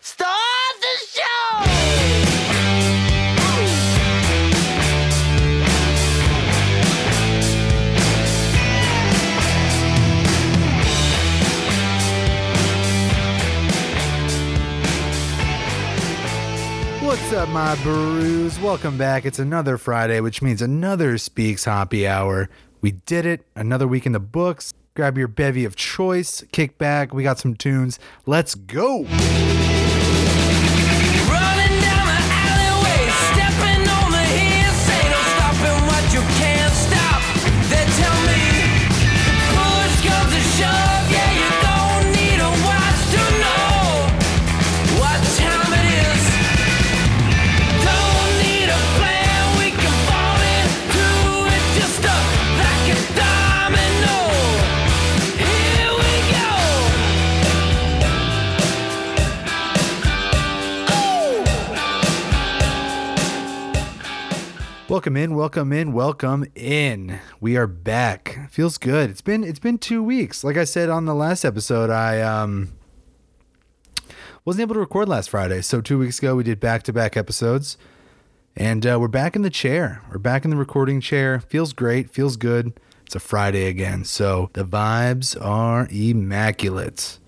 Start the show! What's up, my brews? Welcome back. It's another Friday, which means another Speaks Hoppy Hour. We did it. Another week in the books. Grab your bevy of choice, kick back. We got some tunes. Let's go. Welcome in, welcome in, welcome in. We are back. Feels good. It's been it's been 2 weeks. Like I said on the last episode, I um wasn't able to record last Friday. So 2 weeks ago we did back-to-back episodes. And uh, we're back in the chair. We're back in the recording chair. Feels great, feels good. It's a Friday again. So the vibes are immaculate.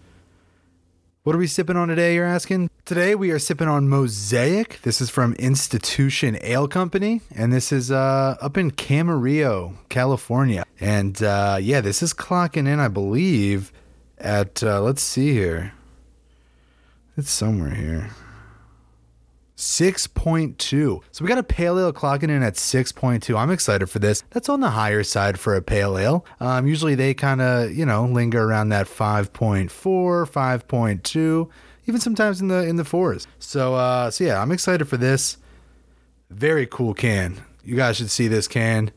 What are we sipping on today, you're asking? Today we are sipping on Mosaic. This is from Institution Ale Company, and this is uh, up in Camarillo, California. And uh, yeah, this is clocking in, I believe, at, uh, let's see here. It's somewhere here. 6.2. So we got a pale ale clocking in at 6.2. I'm excited for this. That's on the higher side for a pale ale. Um, usually they kind of, you know, linger around that 5.4, 5.2, even sometimes in the in the fours. So uh so yeah, I'm excited for this. Very cool can. You guys should see this can.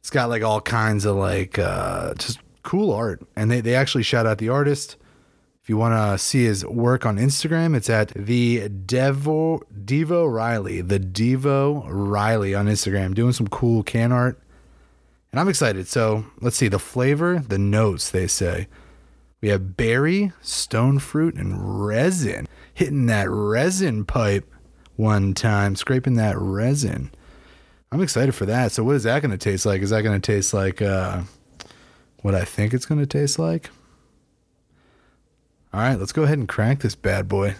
It's got like all kinds of like uh just cool art. And they, they actually shout out the artist. If you want to see his work on Instagram, it's at the Devo Devo Riley, the Devo Riley on Instagram, doing some cool can art. And I'm excited. So let's see the flavor, the notes they say. We have berry, stone fruit, and resin. Hitting that resin pipe one time, scraping that resin. I'm excited for that. So what is that going to taste like? Is that going to taste like uh, what I think it's going to taste like? All right, let's go ahead and crank this bad boy.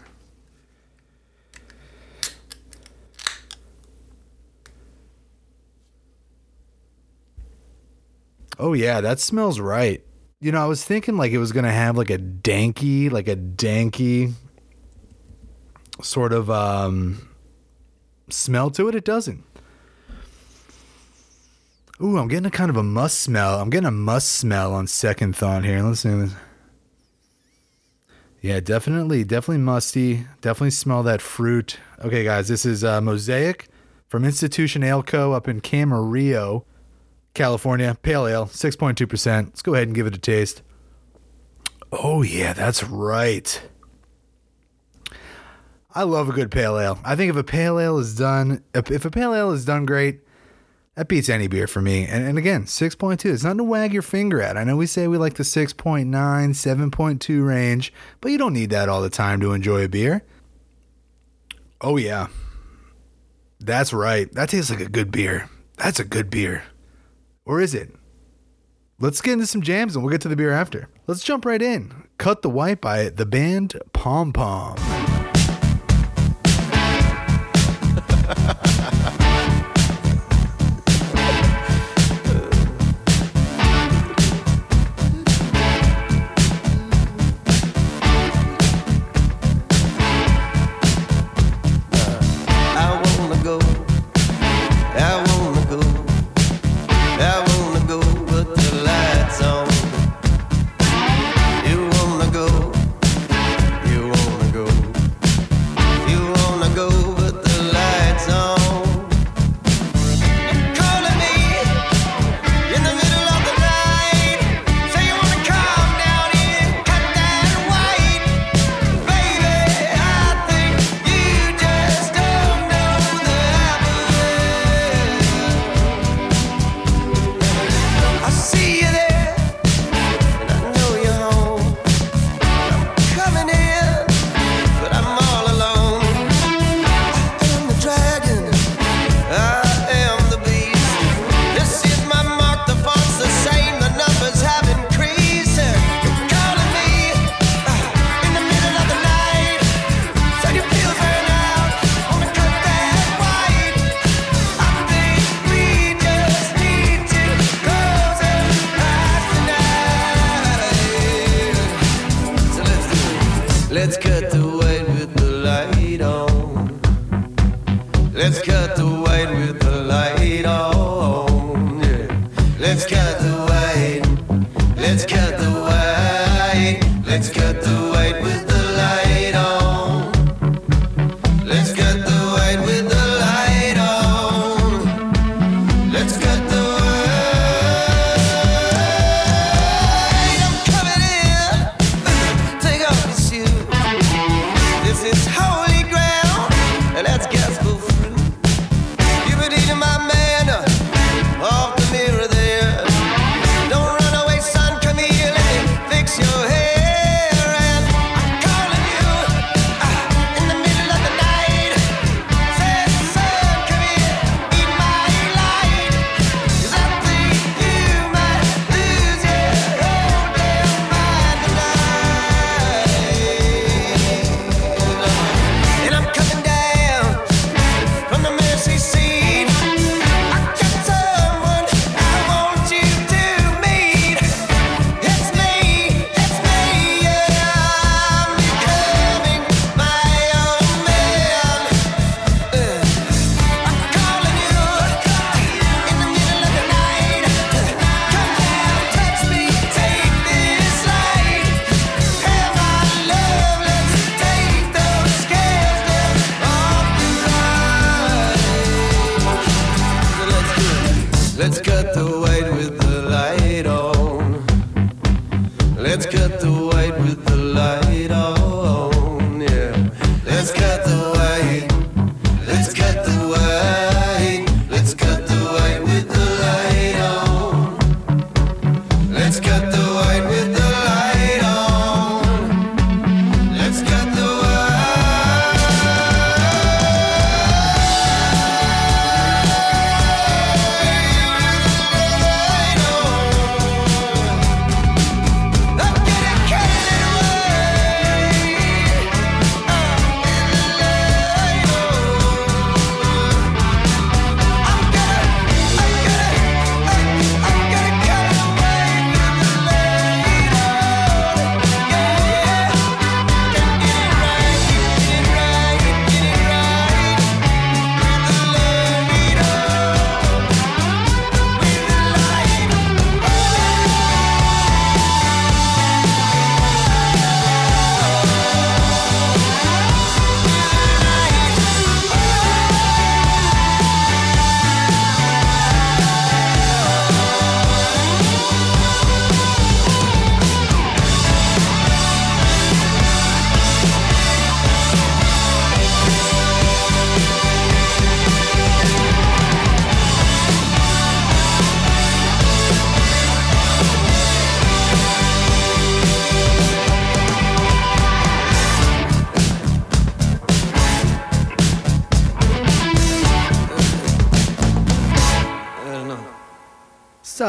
Oh yeah, that smells right. You know, I was thinking like it was gonna have like a danky, like a danky sort of um smell to it. It doesn't. Ooh, I'm getting a kind of a must smell. I'm getting a must smell on second thought here. Let's see this. Yeah, definitely, definitely musty. Definitely smell that fruit. Okay, guys, this is uh, Mosaic from Institution Ale Co. up in Camarillo, California. Pale ale, 6.2%. Let's go ahead and give it a taste. Oh, yeah, that's right. I love a good pale ale. I think if a pale ale is done, if, if a pale ale is done great, that beats any beer for me. And, and again, 6.2. It's nothing to wag your finger at. I know we say we like the 6.9, 7.2 range, but you don't need that all the time to enjoy a beer. Oh, yeah. That's right. That tastes like a good beer. That's a good beer. Or is it? Let's get into some jams and we'll get to the beer after. Let's jump right in. Cut the White by the band Pom Pom.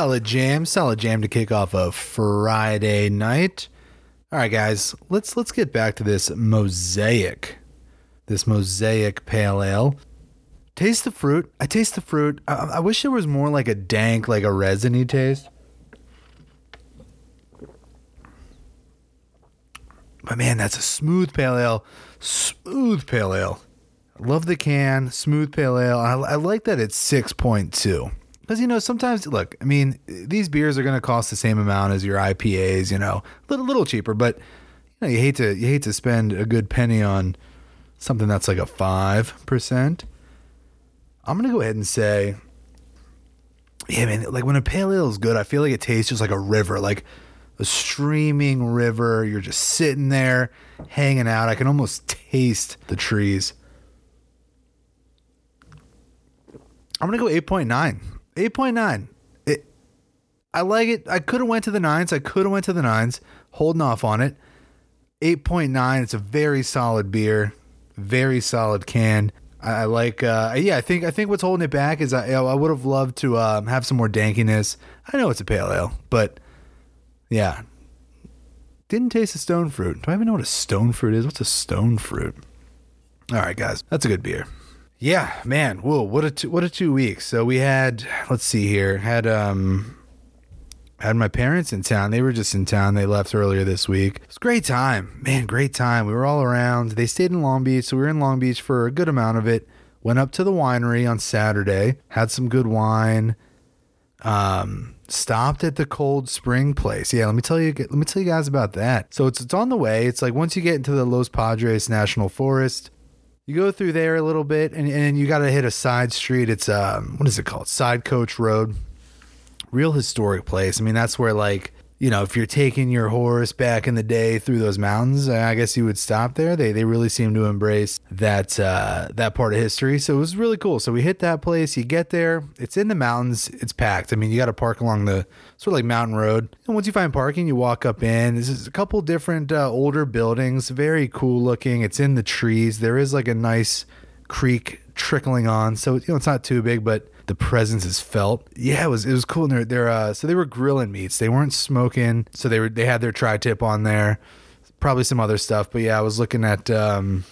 Solid jam, solid jam to kick off a Friday night. All right, guys, let's let's get back to this mosaic, this mosaic pale ale. Taste the fruit. I taste the fruit. I, I wish there was more like a dank, like a resiny taste. But man, that's a smooth pale ale. Smooth pale ale. Love the can, smooth pale ale. I, I like that it's 6.2. Because, you know, sometimes, look, I mean, these beers are going to cost the same amount as your IPAs, you know, a little, little cheaper, but, you know, you hate to, you hate to spend a good penny on something that's like a 5%. I'm going to go ahead and say, yeah, man, like when a pale ale is good, I feel like it tastes just like a river, like a streaming river. You're just sitting there hanging out. I can almost taste the trees. I'm gonna go 8.9. 8.9. It I like it. I could have went to the nines. I could have went to the nines. Holding off on it. 8.9. It's a very solid beer. Very solid can. I, like uh yeah, I think I think what's holding it back is I I would have loved to um, have some more dankiness. I know it's a pale ale, but yeah. Didn't taste a stone fruit. Do I even know what a stone fruit is? What's a stone fruit? All right, guys. That's a good beer. Yeah, man. Whoa, what a two, what a two weeks. So we had let's see here. Had um Had my parents in town. They were just in town. They left earlier this week. It was great time. Man, great time. We were all around. They stayed in Long Beach, so we were in Long Beach for a good amount of it. Went up to the winery on Saturday, had some good wine. Um, stopped at the Cold Spring place. Yeah, let me tell you let me tell you guys about that. So it's it's on the way. It's like once you get into the Los Padres National Forest, you go through there a little bit and, and you got to hit a side street. It's um what is it called? Stagecoach Road. Real historic place. I mean, that's where like you know, if you're taking your horse back in the day through those mountains, I guess you would stop there. They they really seem to embrace that uh, that part of history. So it was really cool. So we hit that place. You get there, it's in the mountains. It's packed. I mean, you got to park along the sort of like mountain road. And once you find parking, you walk up in. This is a couple different uh, older buildings, very cool looking. It's in the trees. There is like a nice creek trickling on, so you know it's not too big, but the presence is felt. Yeah, it was it was cool. And they're they're uh, so they were grilling meats. They weren't smoking, so they were they had their tri tip on there, probably some other stuff. But yeah, I was looking at. Um,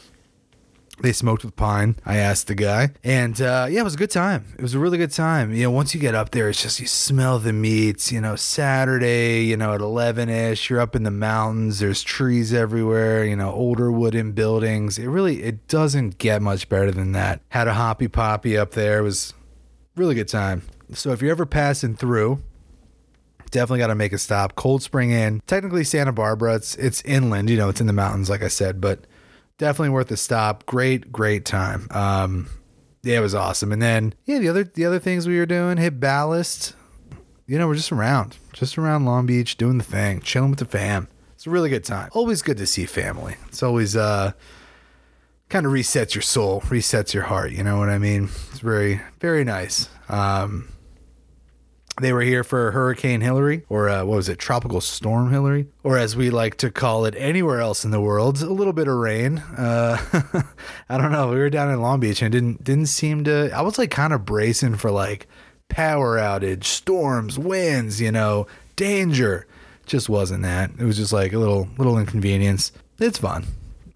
they smoked with pine. I asked the guy, and uh, yeah, it was a good time. It was a really good time. You know, once you get up there, it's just you smell the meats. You know, Saturday, you know, at eleven ish, you're up in the mountains. There's trees everywhere. You know, older wooden buildings. It really it doesn't get much better than that. Had a hoppy poppy up there. It was really good time. So if you're ever passing through, definitely got to make a stop. Cold Spring Inn, technically Santa Barbara. It's it's inland, you know, it's in the mountains, like I said, but definitely worth a stop. Great, great time. Um, yeah, it was awesome. And then yeah, the other the other things we were doing, hit ballast. You know, we're just around, just around Long Beach, doing the thing, chilling with the fam. It's a really good time. Always good to see family. It's always uh kind of resets your soul, resets your heart. You know what I mean? It's very, very nice. Um, they were here for Hurricane Hilary, or uh, what was it, Tropical Storm Hilary, or as we like to call it anywhere else in the world, a little bit of rain. Uh, I don't know. We were down in Long Beach and it didn't didn't seem to. I was like kind of bracing for like power outage, storms, winds, you know, danger. Just wasn't that. It was just like a little little inconvenience. It's fun.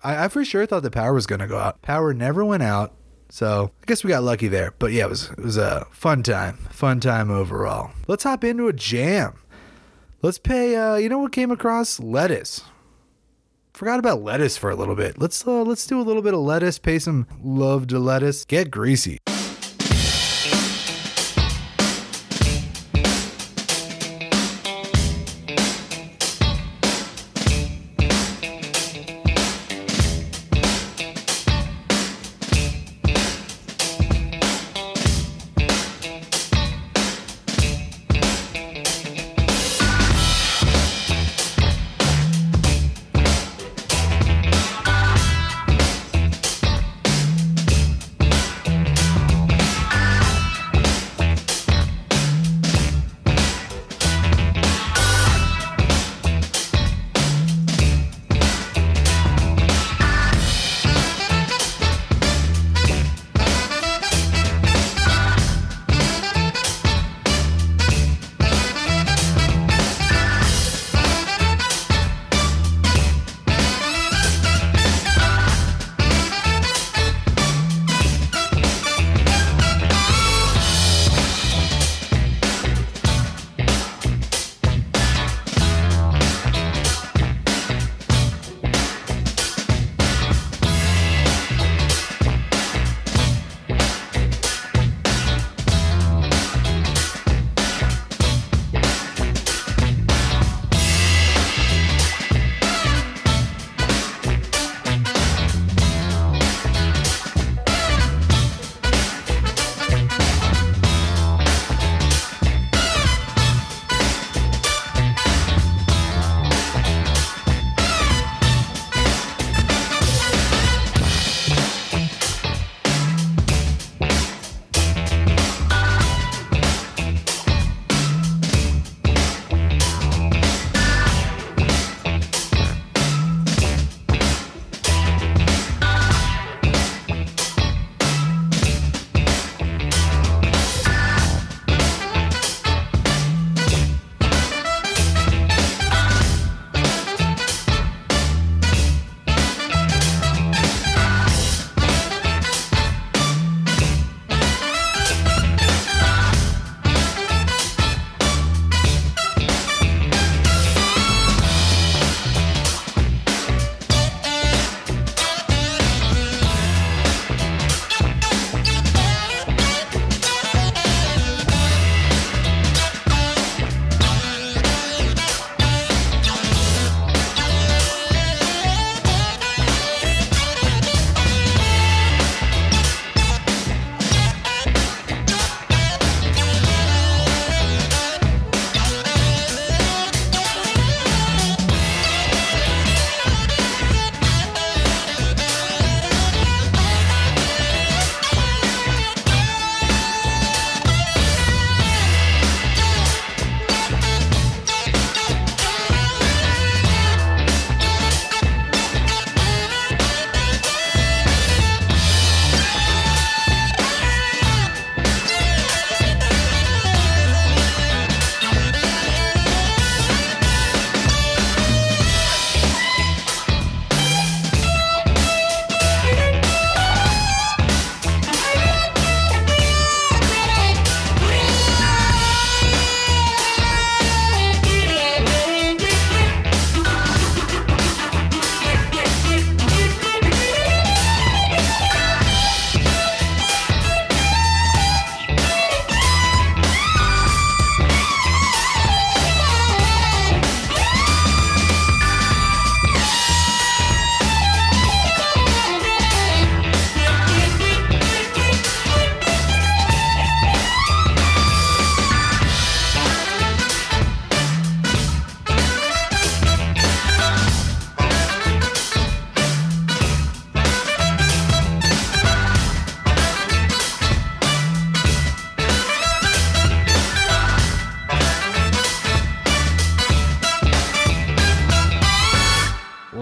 I, I for sure thought the power was gonna go out. Power never went out. So I guess we got lucky there. But yeah, it was it was a fun time. Fun time overall. Let's hop into a jam. Let's pay uh you know what came across? Lettuce. Forgot about lettuce for a little bit. Let's uh let's do a little bit of lettuce, pay some love to lettuce. Get greasy.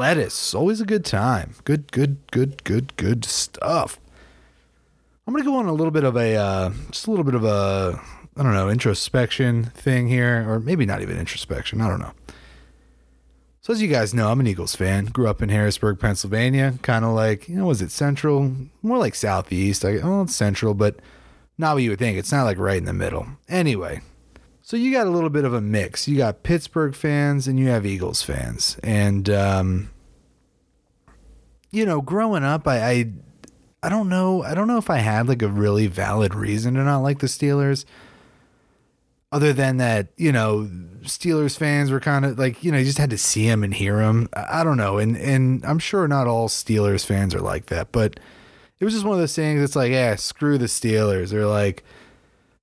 Lettuce. Always a good time. Good, good, good, good, good stuff. I'm gonna go on a little bit of a uh, just a little bit of a I don't know introspection thing here, or maybe not even introspection. I don't know. So as you guys know, I'm an Eagles fan. Grew up in Harrisburg, Pennsylvania. Kind of like you know, was it central? More like southeast. I oh, it's central, but not what you would think. It's not like right in the middle. Anyway, so you got a little bit of a mix. You got Pittsburgh fans and you have Eagles fans, and um, you know, growing up, I, I I don't know. I don't know if I had like a really valid reason to not like the Steelers. Other than that, you know, Steelers fans were kind of like, you know, you just had to see them and hear them. I don't know, and and I'm sure not all Steelers fans are like that, but it was just one of those things. It's like, yeah, screw the Steelers, or like,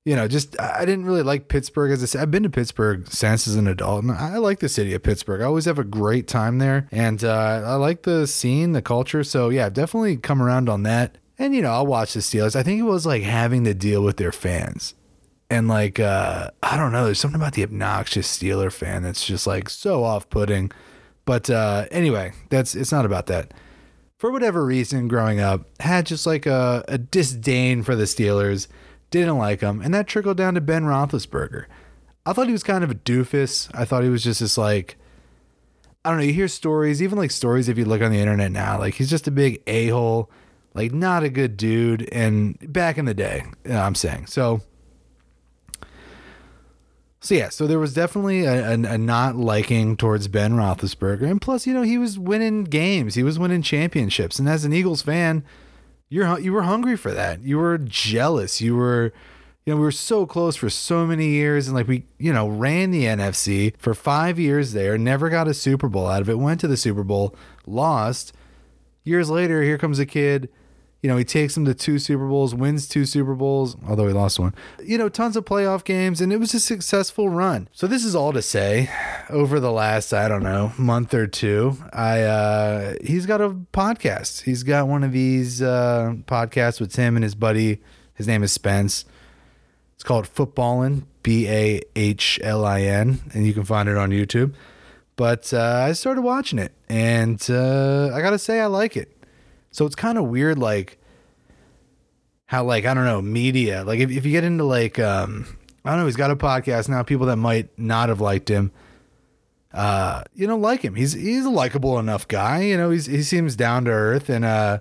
you know, just I didn't really like Pittsburgh as I said. I've been to Pittsburgh since as an adult, and I like the city of Pittsburgh. I always have a great time there, and uh, I like the scene, the culture. So yeah, I've definitely come around on that. And you know, I'll watch the Steelers. I think it was like having to deal with their fans, and like uh, I don't know, there's something about the obnoxious Steeler fan that's just like so off-putting. But uh, anyway, that's it's not about that for whatever reason, growing up, had just like a, a disdain for the Steelers, didn't like him, and that trickled down to Ben Roethlisberger. I thought he was kind of a doofus. I thought he was just this like, I don't know. You hear stories, even like stories if you look on the internet now, like he's just a big a hole, like not a good dude. And back in the day, you know, I'm saying so. So yeah, so there was definitely a, a, a not liking towards Ben Roethlisberger, and plus, you know, he was winning games, he was winning championships, and as an Eagles fan, you're you were hungry for that. You were jealous. You were, you know, we were so close for so many years, and like we, you know, ran the NFC for five years there, never got a Super Bowl out of it. Went to the Super Bowl, lost. Years later, here comes a kid. You know, he takes them to two Super Bowls, wins two Super Bowls, although he lost one. You know, tons of playoff games, and it was a successful run. So this is all to say, over the last, I don't know, month or two, I uh he's got a podcast. He's got one of these uh podcasts with him and his buddy. His name is Spence. It's called Footbahlin, B A H L I N, and you can find it on YouTube. But uh, I started watching it, and uh, I gotta say, I like it. So it's kind of weird, like how, like I don't know, media. Like if, if you get into like, um, I don't know, he's got a podcast now. People that might not have liked him, uh, you know, like him. He's he's a likable enough guy. You know, he's he seems down to earth, and uh,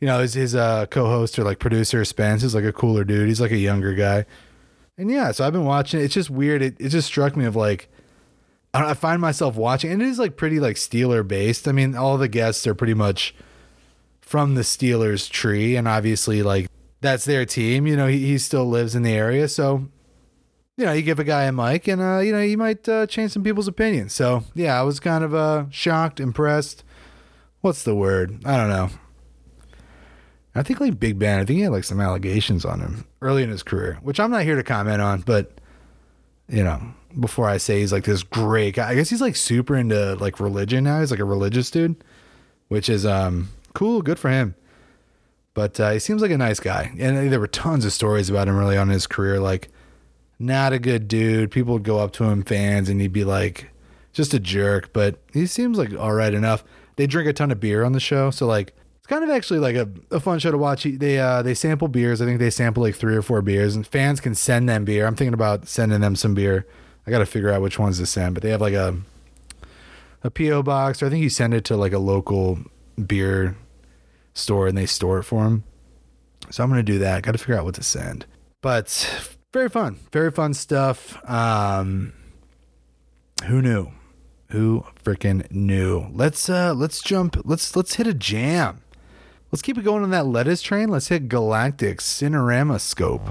you know, his his uh co-host or like producer Spence is like a cooler dude. He's like a younger guy, and yeah. So I've been watching. it. It's just weird. It it just struck me of like. I I find myself watching, and it is like pretty like Steeler based. I mean, all the guests are pretty much from the Steelers tree, and obviously, like that's their team. You know, he, he still lives in the area, so you know, you give a guy a mic, and uh, you know, you might uh, change some people's opinions. So yeah, I was kind of uh shocked, impressed. What's the word? I don't know. I think like Big Ben, I think he had like some allegations on him early in his career, which I'm not here to comment on, but you know, before I say he's like this great guy, I guess he's like super into like religion now. He's like a religious dude, which is um cool, good for him. But uh, he seems like a nice guy, and there were tons of stories about him early on in his career. Like, not a good dude. People would go up to him, fans, and he'd be like, just a jerk. But he seems like all right enough. They drink a ton of beer on the show, so like it's kind of actually like a, a fun show to watch. They uh they sample beers. I think they sample like three or four beers, and fans can send them beer. I'm thinking about sending them some beer. I got to figure out which ones to send, but they have like a a PO box, or I think you send it to like a local beer store and they store it for them. So I'm gonna do that. Got to figure out what to send. But very fun, very fun stuff. Um, who knew? Who freaking knew? Let's uh let's jump. Let's let's hit a jam. Let's keep it going on that lettuce train. Let's hit Galactic Cinerama Scope.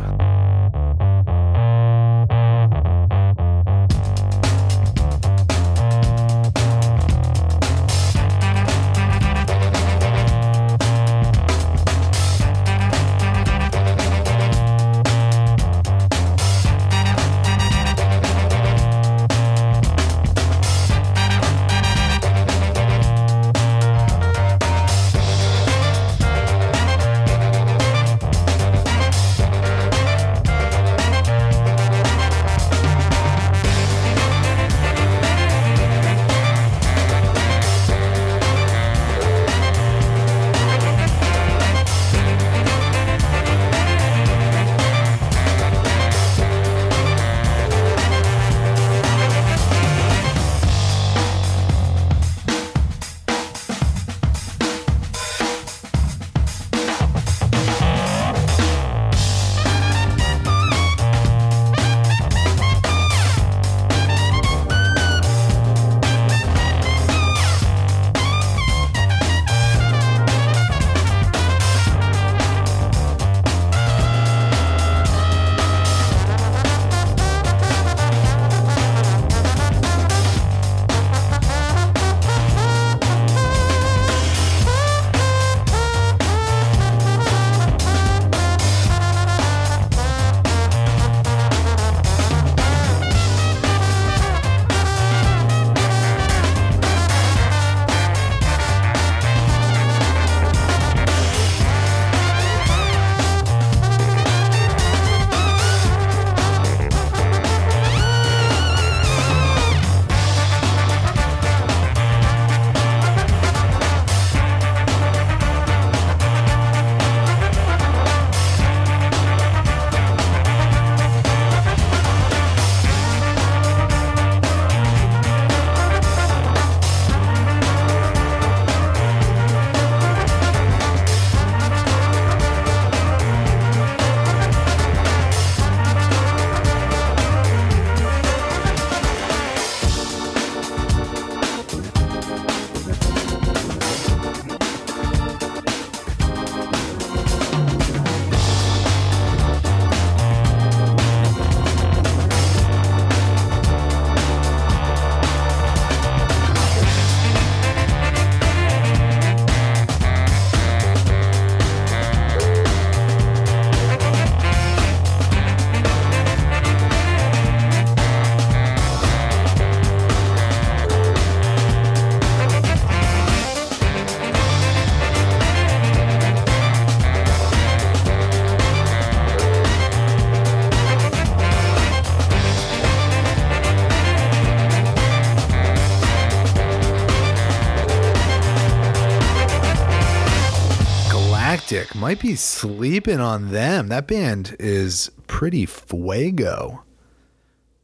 Might be sleeping on them. That band is pretty fuego.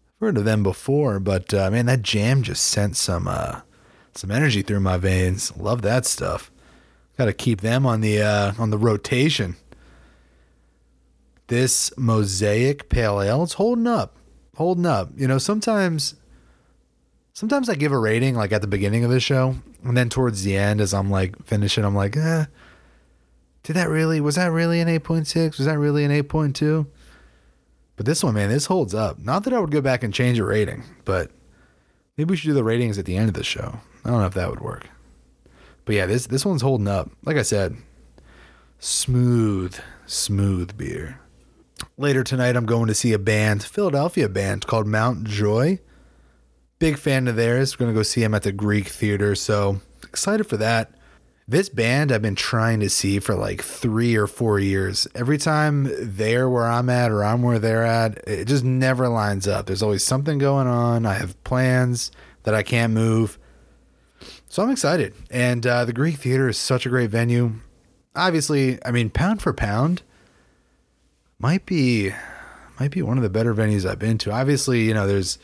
I've heard of them before, but uh, man, that jam just sent some uh, some energy through my veins. Love that stuff. Got to keep them on the uh, on the rotation. This mosaic pale ale, it's holding up, holding up. You know, sometimes sometimes I give a rating like at the beginning of the show, and then towards the end, as I'm like finishing, I'm like, eh, did that really? Was that really an 8.6? Was that really an 8.2? But this one, man, this holds up. Not that I would go back and change a rating, but maybe we should do the ratings at the end of the show. I don't know if that would work. But yeah, this this one's holding up. Like I said, smooth, smooth beer. Later tonight, I'm going to see a band, Philadelphia band called Mount Joy. Big fan of theirs. We're going to go see them at the Greek Theater. So excited for that. This band I've been trying to see for like three or four years. Every time they're where I'm at or I'm where they're at, it just never lines up. There's always something going on. I have plans that I can't move. So I'm excited. And uh, the Greek Theater is such a great venue. Obviously, I mean, pound for pound, might be might be one of the better venues I've been to. Obviously, you know, there's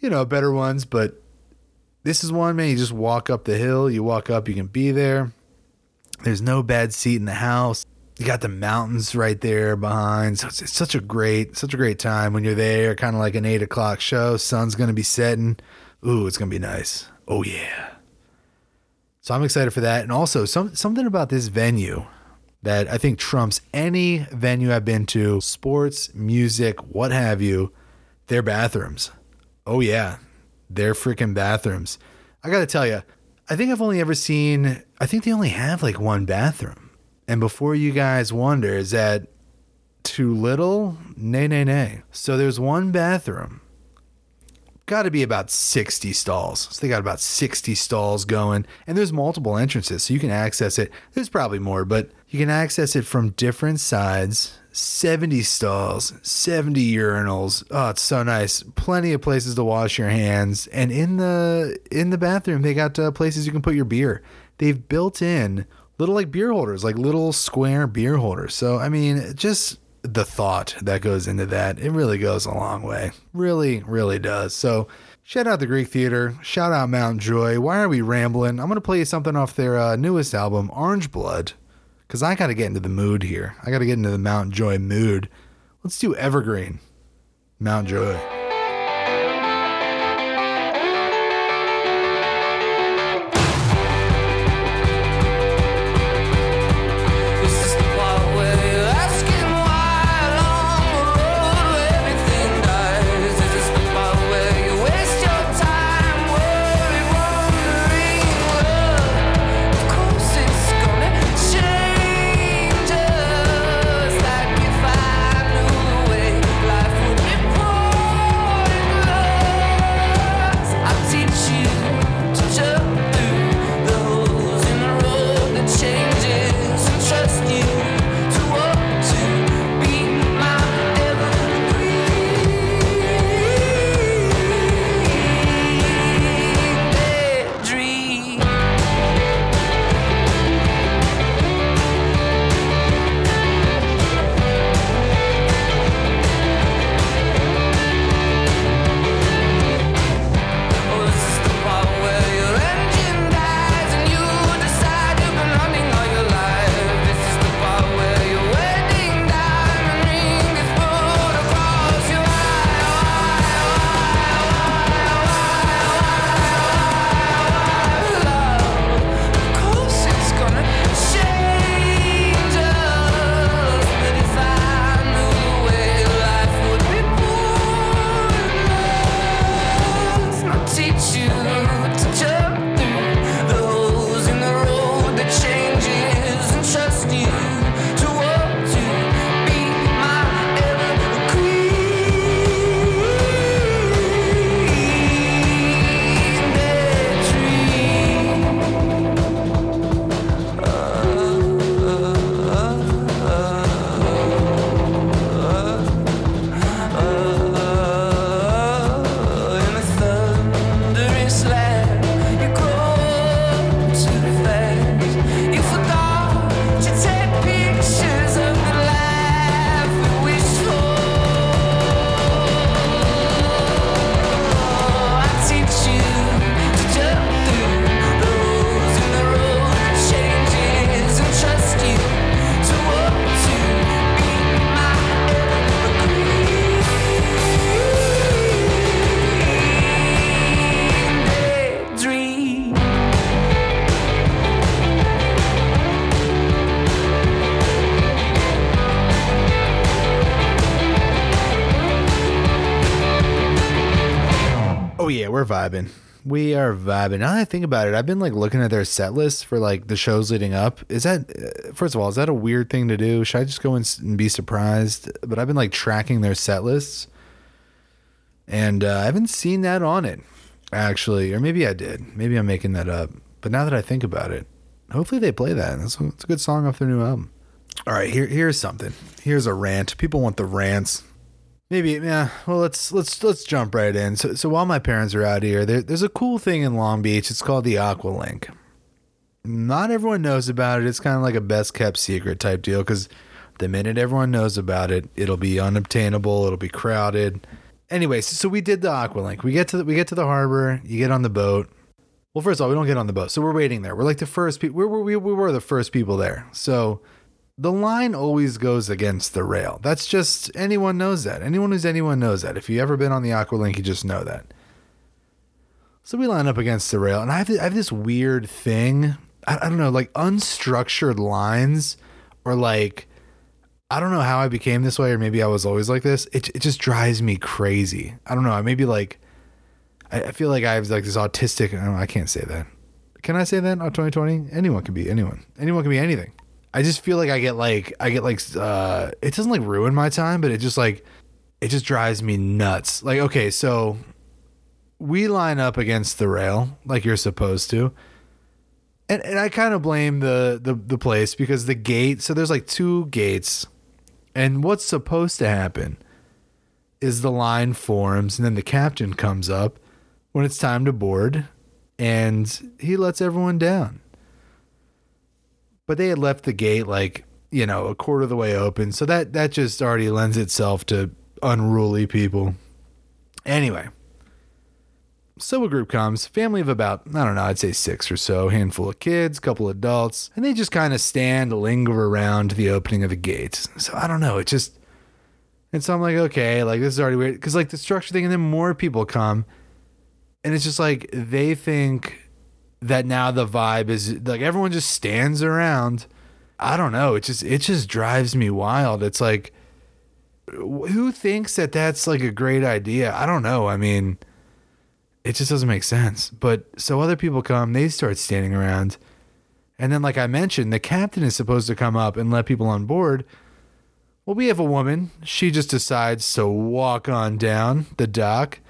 you know better ones, but this is one man. You just walk up the hill, you walk up, you can be there. There's no bad seat in the house. You got the mountains right there behind, so it's, it's such a great, such a great time when you're there. Kind of like an eight o'clock show. Sun's gonna be setting. Ooh, it's gonna be nice. Oh yeah. So I'm excited for that, and also some something about this venue that I think trumps any venue I've been to, sports, music, what have you, their bathrooms. Oh, yeah, their freaking bathrooms. I got to tell you, I think I've only ever seen, I think they only have like one bathroom. And before you guys wonder, is that too little? Nay, nay, nay. So there's one bathroom. Got to be about 60 stalls. So they got about 60 stalls going, and there's multiple entrances, so you can access it. There's probably more, but you can access it from different sides. 70 stalls, 70 urinals. Oh, it's so nice. Plenty of places to wash your hands, and in the in the bathroom they got uh, places you can put your beer. They've built in little like beer holders, like little square beer holders. So I mean, just the thought that goes into that, it really goes a long way. Really, really does. So shout out the Greek Theater. Shout out Mount Joy. Why are we rambling? I'm gonna play you something off their uh, newest album, Orange Blood, because I got to get into the mood here. I got to get into the Mount Joy mood. Let's do Evergreen, Mount Joy. We are vibing. Now that I think about it, I've been like looking at their set list for like the shows leading up. Is that uh, first of all, is that a weird thing to do? Should I just go and, be surprised? But I've been like tracking their set lists, and uh, I haven't seen that on it actually, or maybe I did. Maybe I'm making that up. But now that I think about it, hopefully they play that. That's a, it's a good song off their new album. All right, here here's something. Here's a rant. People want the rants. Maybe yeah. Well, let's let's let's jump right in. So so while my parents are out here, there, there's a cool thing in Long Beach. It's called the AquaLink. Not everyone knows about it. It's kind of like a best kept secret type deal because the minute everyone knows about it, it'll be unobtainable. It'll be crowded. Anyway, so, so we did the AquaLink. We get to the, we get to the harbor. You get on the boat. Well, first of all, we don't get on the boat, so we're waiting there. We're like the first people. We we, we were the first people there. So the line always goes against the rail. That's just anyone knows that. Anyone who's anyone knows that. If you've ever been on the AquaLink, you just know that. So we line up against the rail, and I have, I have this weird thing. I, I don't know, like unstructured lines, or like I don't know how I became this way, or maybe I was always like this. It it just drives me crazy. I don't know. I Maybe like I, I feel like I have like this autistic. I, know, I can't say that. Can I say that on 2020? Anyone can be anyone. Anyone can be anything. I just feel like I get like I get like uh it doesn't like ruin my time, but it just like it just drives me nuts. Like okay, so we line up against the rail like you're supposed to. And and I kind of blame the the the place because the gate, so there's like two gates. And what's supposed to happen is the line forms and then the captain comes up when it's time to board and he lets everyone down but they had left the gate like you know a quarter of the way open. So that that just already lends itself to unruly people. Anyway so a group comes family of about i don't know i'd say six or so handful of kids couple adults and they just kind of stand linger around the opening of the gate so i don't know it just and so i'm like okay like this is already weird because like the structure thing and then more people come and it's just like they think that now the vibe is like everyone just stands around. I don't know. It just it just drives me wild. It's like who thinks that that's like a great idea? I don't know. I mean, it just doesn't make sense. But so other people come, they start standing around. And then like I mentioned, the captain is supposed to come up and let people on board. Well, we have a woman. She just decides to walk on down the dock.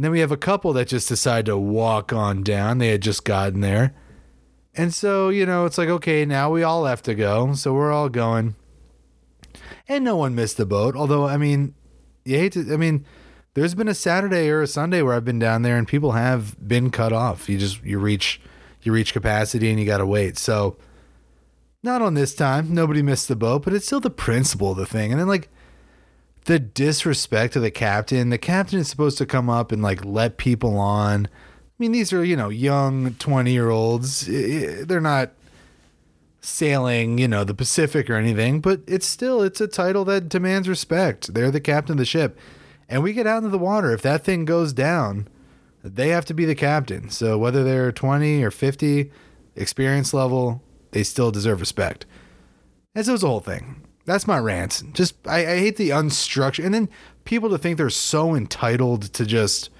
And then we have a couple that just decide to walk on down. They had just gotten there. And so, you know, it's like, okay, now we all have to go. So we're all going. And no one missed the boat. Although, I mean, you hate to, I mean, there's been a Saturday or a Sunday where I've been down there and people have been cut off. You just, you reach, you reach capacity and you got to wait. So, not on this time. Nobody missed the boat, but it's still the principle of the thing. And then, like, the disrespect to the captain. The captain is supposed to come up and like let people on. I mean, these are, you know, young 20 year olds. They're not sailing, you know, the Pacific or anything, but it's still, it's a title that demands respect. They're the captain of the ship. And we get out into the water. If that thing goes down, they have to be the captain. So whether they're 20 or 50, experience level, they still deserve respect. And so it's a whole thing. That's my rant. Just I, I hate the unstructured and then people to think they're so entitled to just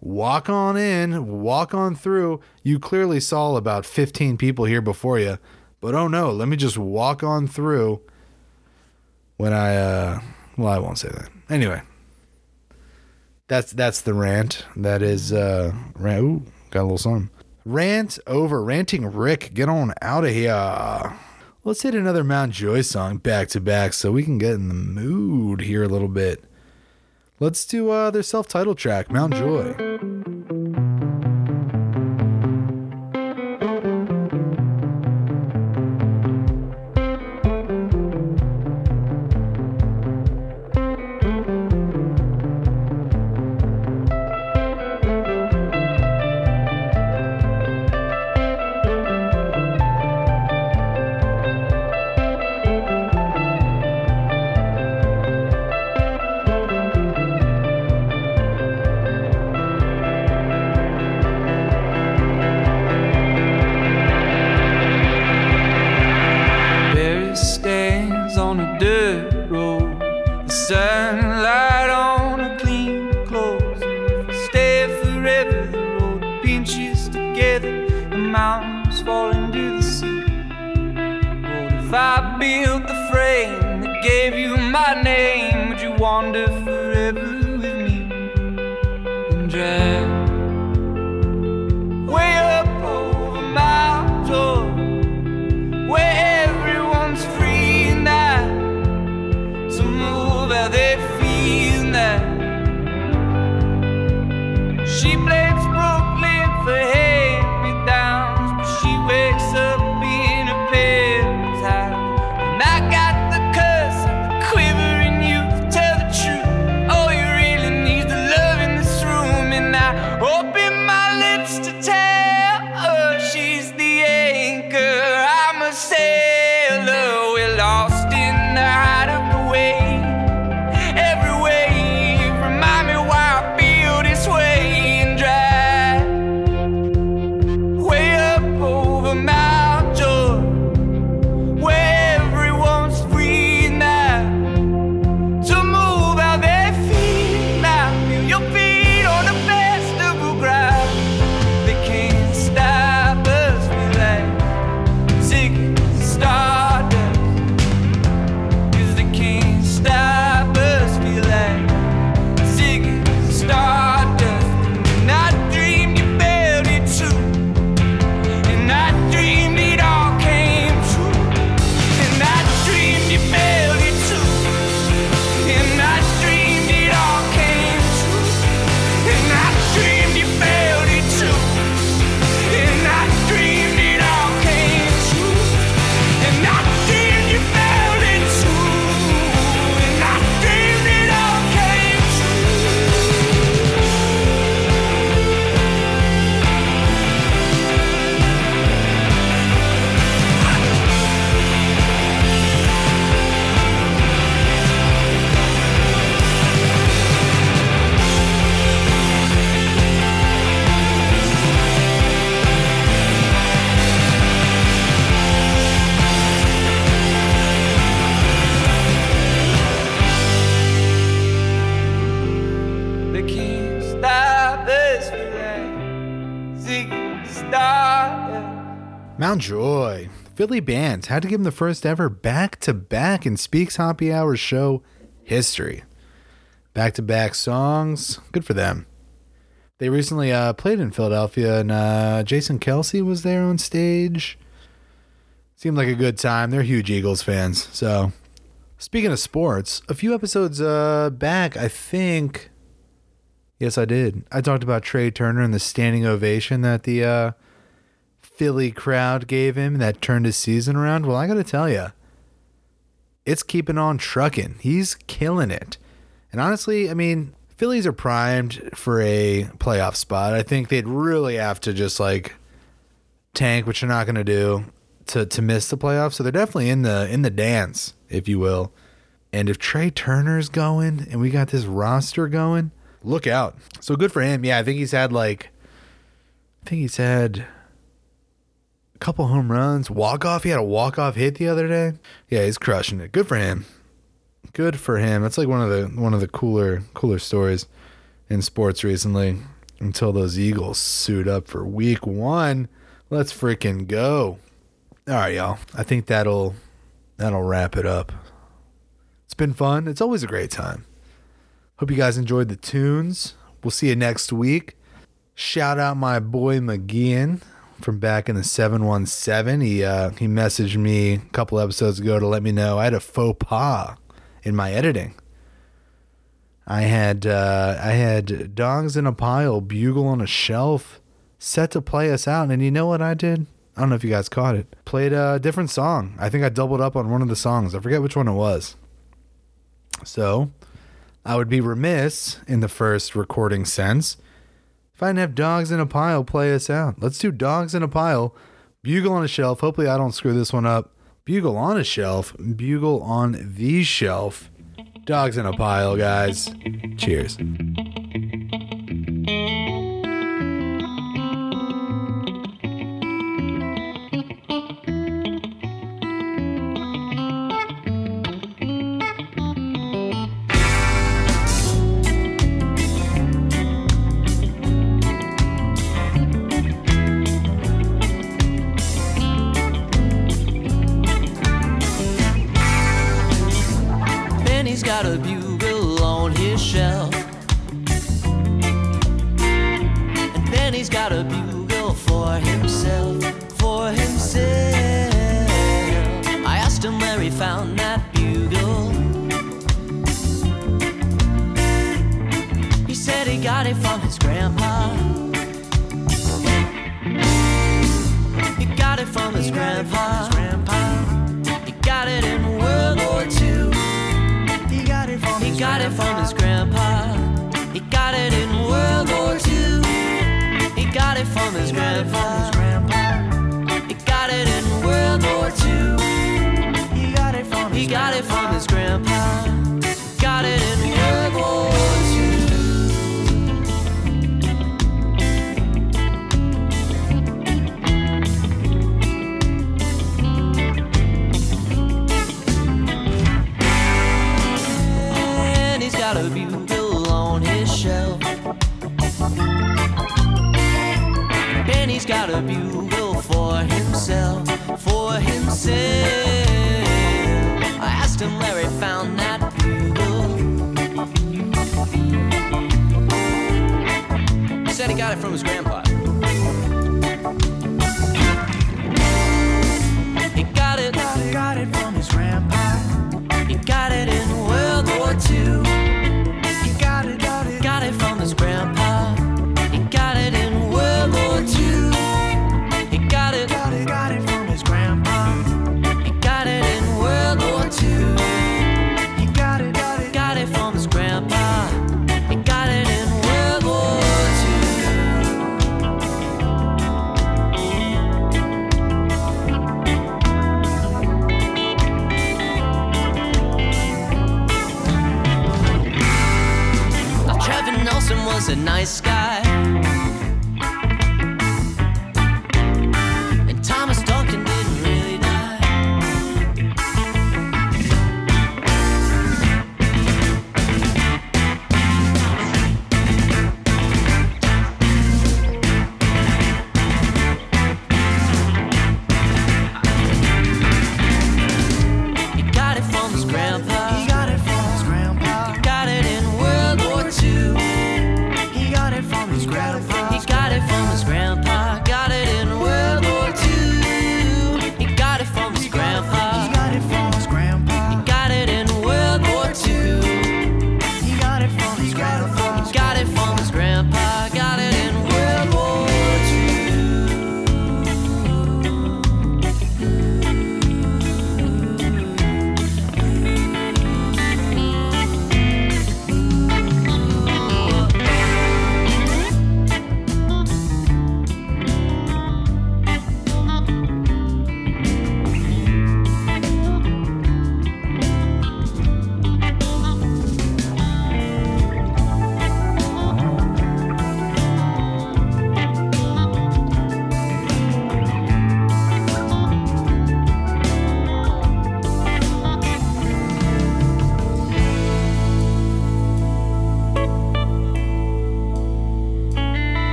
walk on in, walk on through. You clearly saw about 15 people here before you, but oh no, let me just walk on through when I uh well, I won't say that. Anyway. That's that's the rant. That is uh rant ooh, got a little something. Rant over ranting Rick, get on out of here. Let's hit another Mount Joy song back to back so we can get in the mood here a little bit. Let's do uh, their self titled track, Mount Joy. Stardust. Mount Joy. Philly bands had to give him the first ever back to back in Speaks Happy Hour show history. Back to back songs. Good for them. They recently uh, played in Philadelphia and uh, Jason Kelce was there on stage. Seemed like a good time. They're huge Eagles fans. So, speaking of sports, a few episodes uh, back, I think. Yes, I did. I talked about Trea Turner and the standing ovation that the uh, Philly crowd gave him that turned his season around. Well, I got to tell you, it's keeping on trucking. He's killing it. And honestly, I mean, Phillies are primed for a playoff spot. I think they'd really have to just like tank, which they're not going to do, to to miss the playoffs. So they're definitely in the in the dance, if you will. And if Trea Turner's going and we got this roster going, look out. So good for him. Yeah, I think he's had like I think he's had couple home runs, walk off. He had a walk off hit the other day. Yeah, he's crushing it. Good for him. Good for him. That's like one of the one of the cooler cooler stories in sports recently. Until those Eagles suit up for week one. Let's freaking go. All right, y'all. I think that'll that'll wrap it up. It's been fun. It's always a great time. Hope you guys enjoyed the tunes. We'll see you next week. Shout out my boy McGeehan from back in the 717. He uh, he messaged me a couple episodes ago to let me know I had a faux pas in my editing. I had uh, I had dogs in a pile, bugle on a shelf, set to play us out, and you know what I did? I don't know if you guys caught it. Played a different song. I think I doubled up on one of the songs. I forget which one it was. So, I would be remiss in the first recording sense if I didn't have dogs in a pile play us out. Let's do dogs in a pile, bugle on a shelf. Hopefully, I don't screw this one up. Bugle on a shelf, bugle on the shelf. Dogs in a pile, guys. Cheers. got it from his grandpa. He got it in World War II. He got it from his grandpa. He got it in World War II. He got it from his grandpa. he got it from his grandpa. Jim was a nice guy.